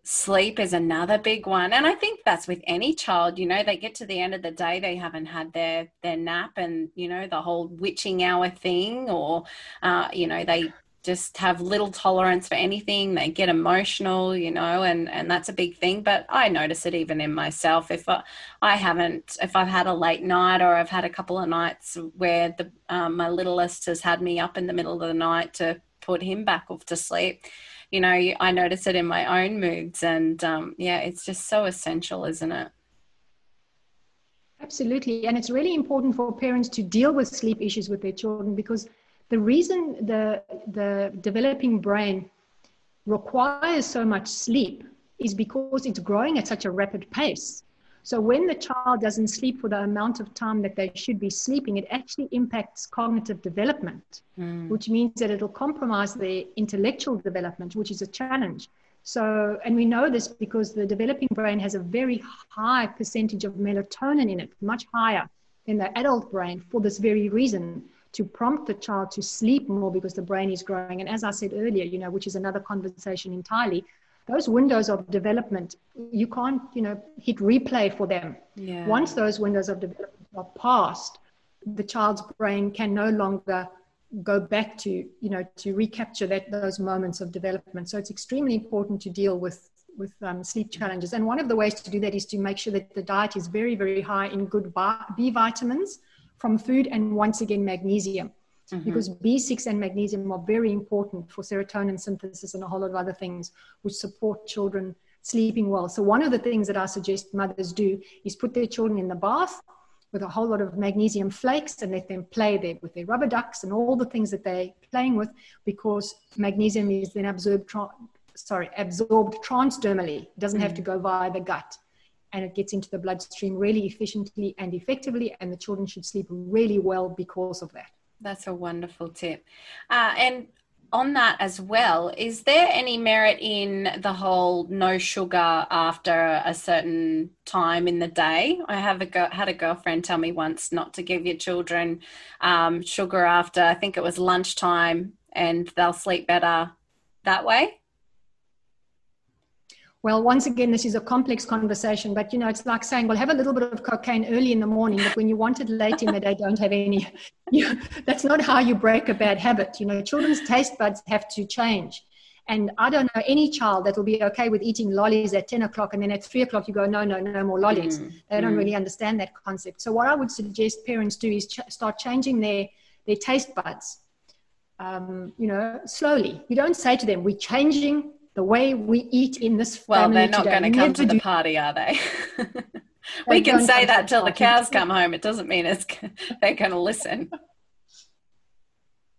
sleep is another big one. And i think that's with any child you know they get to the end of the day they haven't had their their nap and you know the whole witching hour thing or uh, you know they just have little tolerance for anything. They get emotional you know and and that's a big thing. But i notice it even in myself. If i, I haven't if i've had a late night or i've had a couple of nights where the um, my littlest has had me up in the middle of the night to put him back off to sleep you know i notice it in my own moods and um, yeah it's just so essential isn't it absolutely and it's really important for parents to deal with sleep issues with their children because the reason the, the developing brain requires so much sleep is because it's growing at such a rapid pace. So when the child doesn't sleep for the amount of time that they should be sleeping, it actually impacts cognitive development, mm. which means that it'll compromise their intellectual development, which is a challenge. So, and we know this because the developing brain has a very high percentage of melatonin in it, much higher than the adult brain for this very reason to prompt the child to sleep more because the brain is growing. And as I said earlier, you know, which is another conversation entirely, those windows of development, you can't, you know, hit replay for them. Yeah. Once those windows of development are passed, the child's brain can no longer go back to, you know, to recapture that those moments of development. So it's extremely important to deal with with um, sleep challenges. And one of the ways to do that is to make sure that the diet is very, very high in good B vitamins from food and once again magnesium mm-hmm. because b6 and magnesium are very important for serotonin synthesis and a whole lot of other things which support children sleeping well. So one of the things that I suggest mothers do is put their children in the bath with a whole lot of magnesium flakes and let them play there with their rubber ducks and all the things that they're playing with because magnesium is then absorbed, tra- sorry, absorbed transdermally. It doesn't mm. have to go via the gut and it gets into the bloodstream really efficiently and effectively and the children should sleep really well because of that. That's a wonderful tip. Uh, and on that as well, is there any merit in the whole no sugar after a certain time in the day? I have a go- had a girlfriend tell me once not to give your children um, sugar after I think it was lunchtime, and they'll sleep better that way. Well, once again, this is a complex conversation, but you know, it's like saying, well, have a little bit of cocaine early in the morning, but when you want it late in the day, don't have any. You, that's not how you break a bad habit. You know, children's taste buds have to change. And I don't know any child that will be okay with eating lollies at 10 o'clock and then at 3 o'clock you go, no, no, no more lollies. Mm, they don't mm. really understand that concept. So, what I would suggest parents do is ch- start changing their, their taste buds, um, you know, slowly. You don't say to them, we're changing the way we eat in this family. well they're not going to come to the party are they? We can say that till the cows come home. It doesn't mean it's they're going to listen.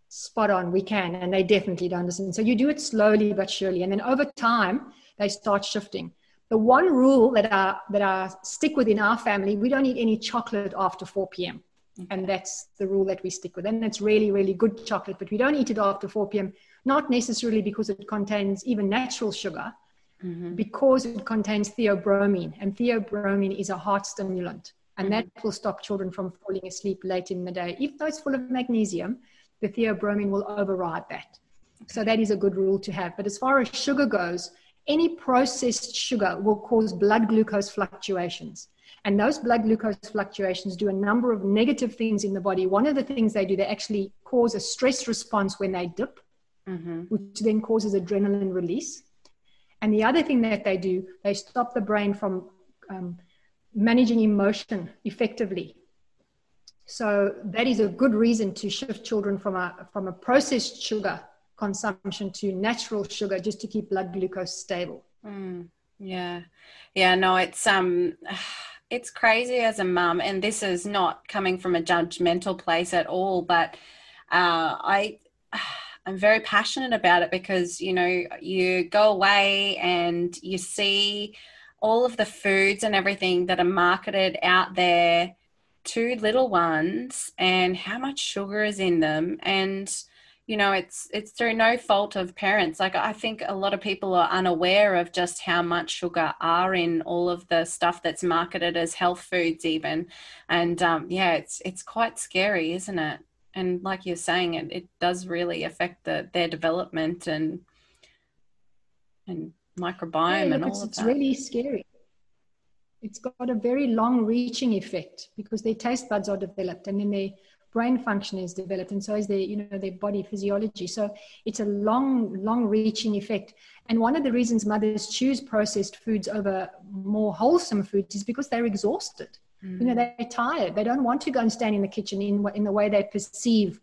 Spot on we can and they definitely don't listen. So you do it slowly but surely and then over time they start shifting. The one rule that i that i stick with in our family we don't eat any chocolate after 4 p.m okay. and that's the rule that we stick with. And it's really really good chocolate but we don't eat it after 4 p.m not necessarily because it contains even natural sugar, mm-hmm. because it contains theobromine, and theobromine is a heart stimulant, and mm-hmm. that will stop children from falling asleep late in the day. Even though it's full of magnesium, the theobromine will override that. So that is a good rule to have. But as far as sugar goes, any processed sugar will cause blood glucose fluctuations. And those blood glucose fluctuations do a number of negative things in the body. One of the things they do, they actually cause a stress response when they dip mm-hmm. which then causes adrenaline release. And the other thing that they do, they stop the brain from um, managing emotion effectively. So that is a good reason to shift children from a from a processed sugar consumption to natural sugar, just to keep blood glucose stable. Mm, yeah, yeah. No, it's um, it's crazy as a mum, and this is not coming from a judgmental place at all. But uh, I. I'm very passionate about it because, you know, you go away and you see all of the foods and everything that are marketed out there to little ones and how much sugar is in them. And you know it's it's through no fault of parents. Like i think a lot of people are unaware of just how much sugar are in all of the stuff that's marketed as health foods even. And um, yeah it's it's quite scary isn't it and like you're saying it it does really affect the, their development and and microbiome yeah, and all it's, of it's really scary. It's got a very long reaching effect because their taste buds are developed and then their brain function is developed and so is their you know their body physiology. So it's a long long reaching effect. And one of the reasons mothers choose processed foods over more wholesome foods is because they're exhausted Mm. You know, they're tired. They don't want to go and stand in the kitchen in, in the way they perceive,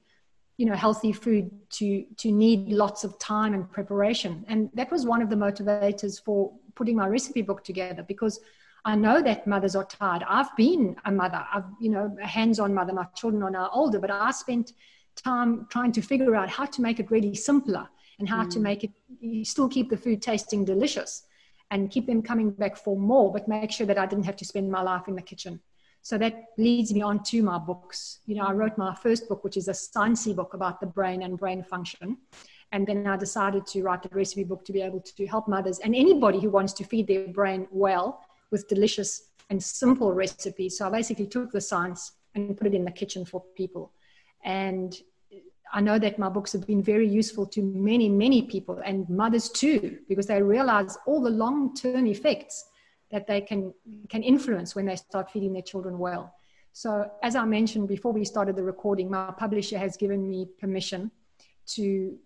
you know, healthy food to, to need lots of time and preparation. And that was one of the motivators for putting my recipe book together because I know that mothers are tired. I've been a mother. I've, you know, a hands-on mother. My children are now older, but I spent time trying to figure out how to make it really simpler and how mm. to make it still keep the food tasting delicious and keep them coming back for more, but make sure that I didn't have to spend my life in the kitchen. So that leads me on to my books. You know, I wrote my first book, which is a sciencey book about the brain and brain function. And then I decided to write the recipe book to be able to help mothers and anybody who wants to feed their brain well with delicious and simple recipes. So I basically took the science and put it in the kitchen for people. And I know that my books have been very useful to many, many people and mothers too, because they realize all the long term effects that they can can influence when they start feeding their children well. So as I mentioned before we started the recording, my publisher has given me permission to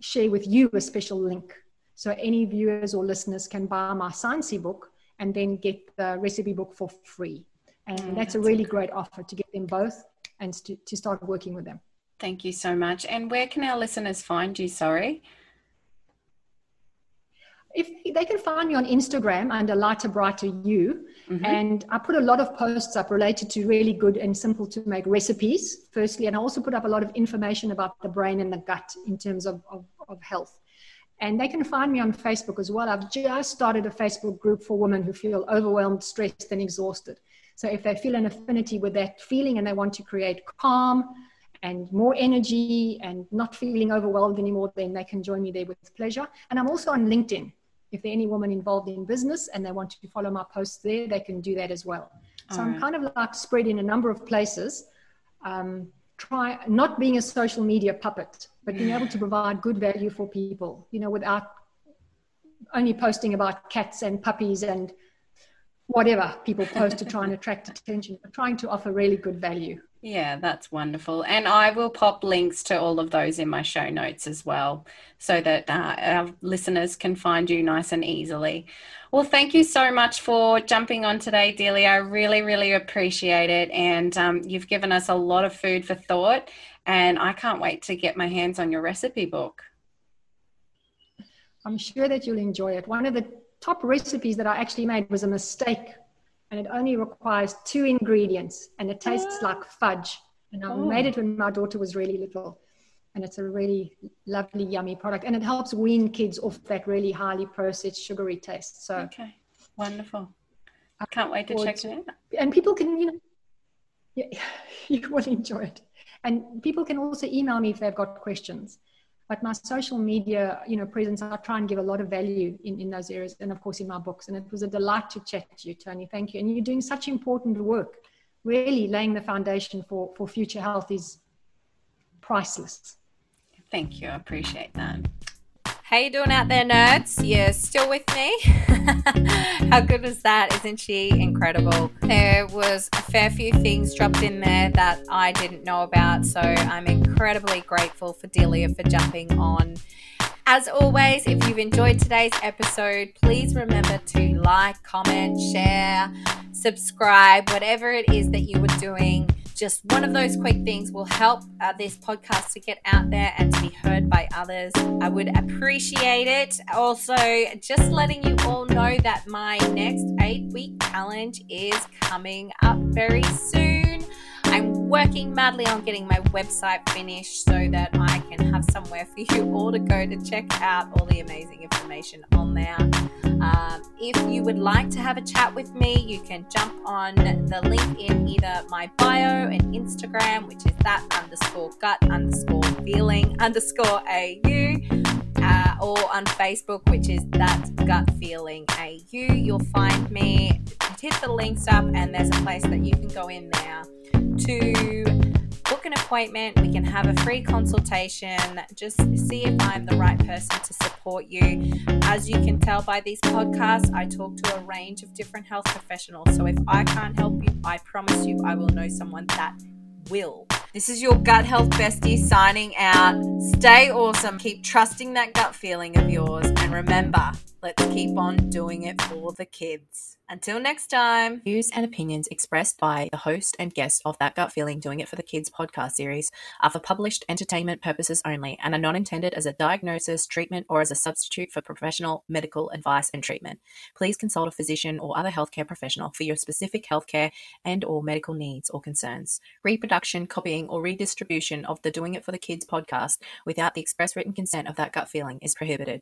share with you a special link. So any viewers or listeners can buy my sciencey book and then get the recipe book for free. And mm, that's, that's, a really great offer to get them both and to, to start working with them. Thank you so much. And where can our listeners find you? Sorry. If they can find me on Instagram under Lighter Brighter You, mm-hmm. and I put a lot of posts up related to really good and simple to make recipes, firstly, and I also put up a lot of information about the brain and the gut in terms of, of, of health. And they can find me on Facebook as well. I've just started a Facebook group for women who feel overwhelmed, stressed, and exhausted. So if they feel an affinity with that feeling and they want to create calm and more energy and not feeling overwhelmed anymore, then they can join me there with pleasure. And I'm also on LinkedIn if there any woman involved in business and they want to follow my posts there, they can do that as well. So I'm kind of like spread in a number of places. Um, try not being a social media puppet, but being able to provide good value for people, you know, without only posting about cats and puppies and whatever people post to try and attract attention, but trying to offer really good value. Yeah, that's wonderful. And I will pop links to all of those in my show notes as well so that uh, our listeners can find you nice and easily. Well, thank you so much for jumping on today, Delia. I really, really appreciate it. And um, you've given us a lot of food for thought. And I can't wait to get my hands on your recipe book. I'm sure that you'll enjoy it. One of the top recipes that I actually made was a mistake and it only requires two ingredients and it tastes ah. like fudge. And I oh. made it oh. when my daughter was really little. And it's a really lovely, yummy product. And it helps wean kids off that really highly processed, sugary taste. So, okay, wonderful. I can't wait to check it out. And people can, you know, yeah, you will enjoy it. And people can also email me if they've got questions but my social media you know presence i try and give a lot of value in, in those areas and of course in my books. And it was a delight to chat to you tony. Thank you. And you're doing such important work. Really laying the foundation for for future health is priceless. Thank you. I appreciate that how you doing out there, nerds? You still with me? How good was that? Isn't she incredible? There was a fair few things dropped in there that I didn't know about, so I'm incredibly grateful for Delia for jumping on. As always, if you've enjoyed today's episode, please remember to like, comment, share, subscribe, whatever it is that you were doing just one of those quick things will help uh, this podcast to get out there and to be heard by others. I would appreciate it. Also, just letting you all know that my next eight week challenge is coming up very soon. Working madly on getting my website finished so that I can have somewhere for you all to go to check out all the amazing information on there. Um, if you would like to have a chat with me, you can jump on the link in either my bio and Instagram, which is that underscore gut underscore feeling underscore AU. Uh, or on Facebook, which is that gut feeling AU. You'll find me. Hit the links up, and there's a place that you can go in there to book an appointment. We can have a free consultation. Just see if I'm the right person to support you. As you can tell by these podcasts, I talk to a range of different health professionals. So if I can't help you, I promise you I will know someone that will. This is your gut health bestie signing out. Stay awesome. Keep trusting that gut feeling of yours. And remember, let's keep on doing it for the kids. Until next time. Views and opinions expressed by the host and guest of That Gut Feeling Doing It for the Kids podcast series are for published entertainment purposes only and are not intended as a diagnosis, treatment, or as a substitute for professional medical advice and treatment. Please consult a physician or other healthcare professional for your specific healthcare and or medical needs or concerns. Reproduction, copying, or redistribution of the Doing It for the Kids podcast without the express written consent of That Gut Feeling is prohibited.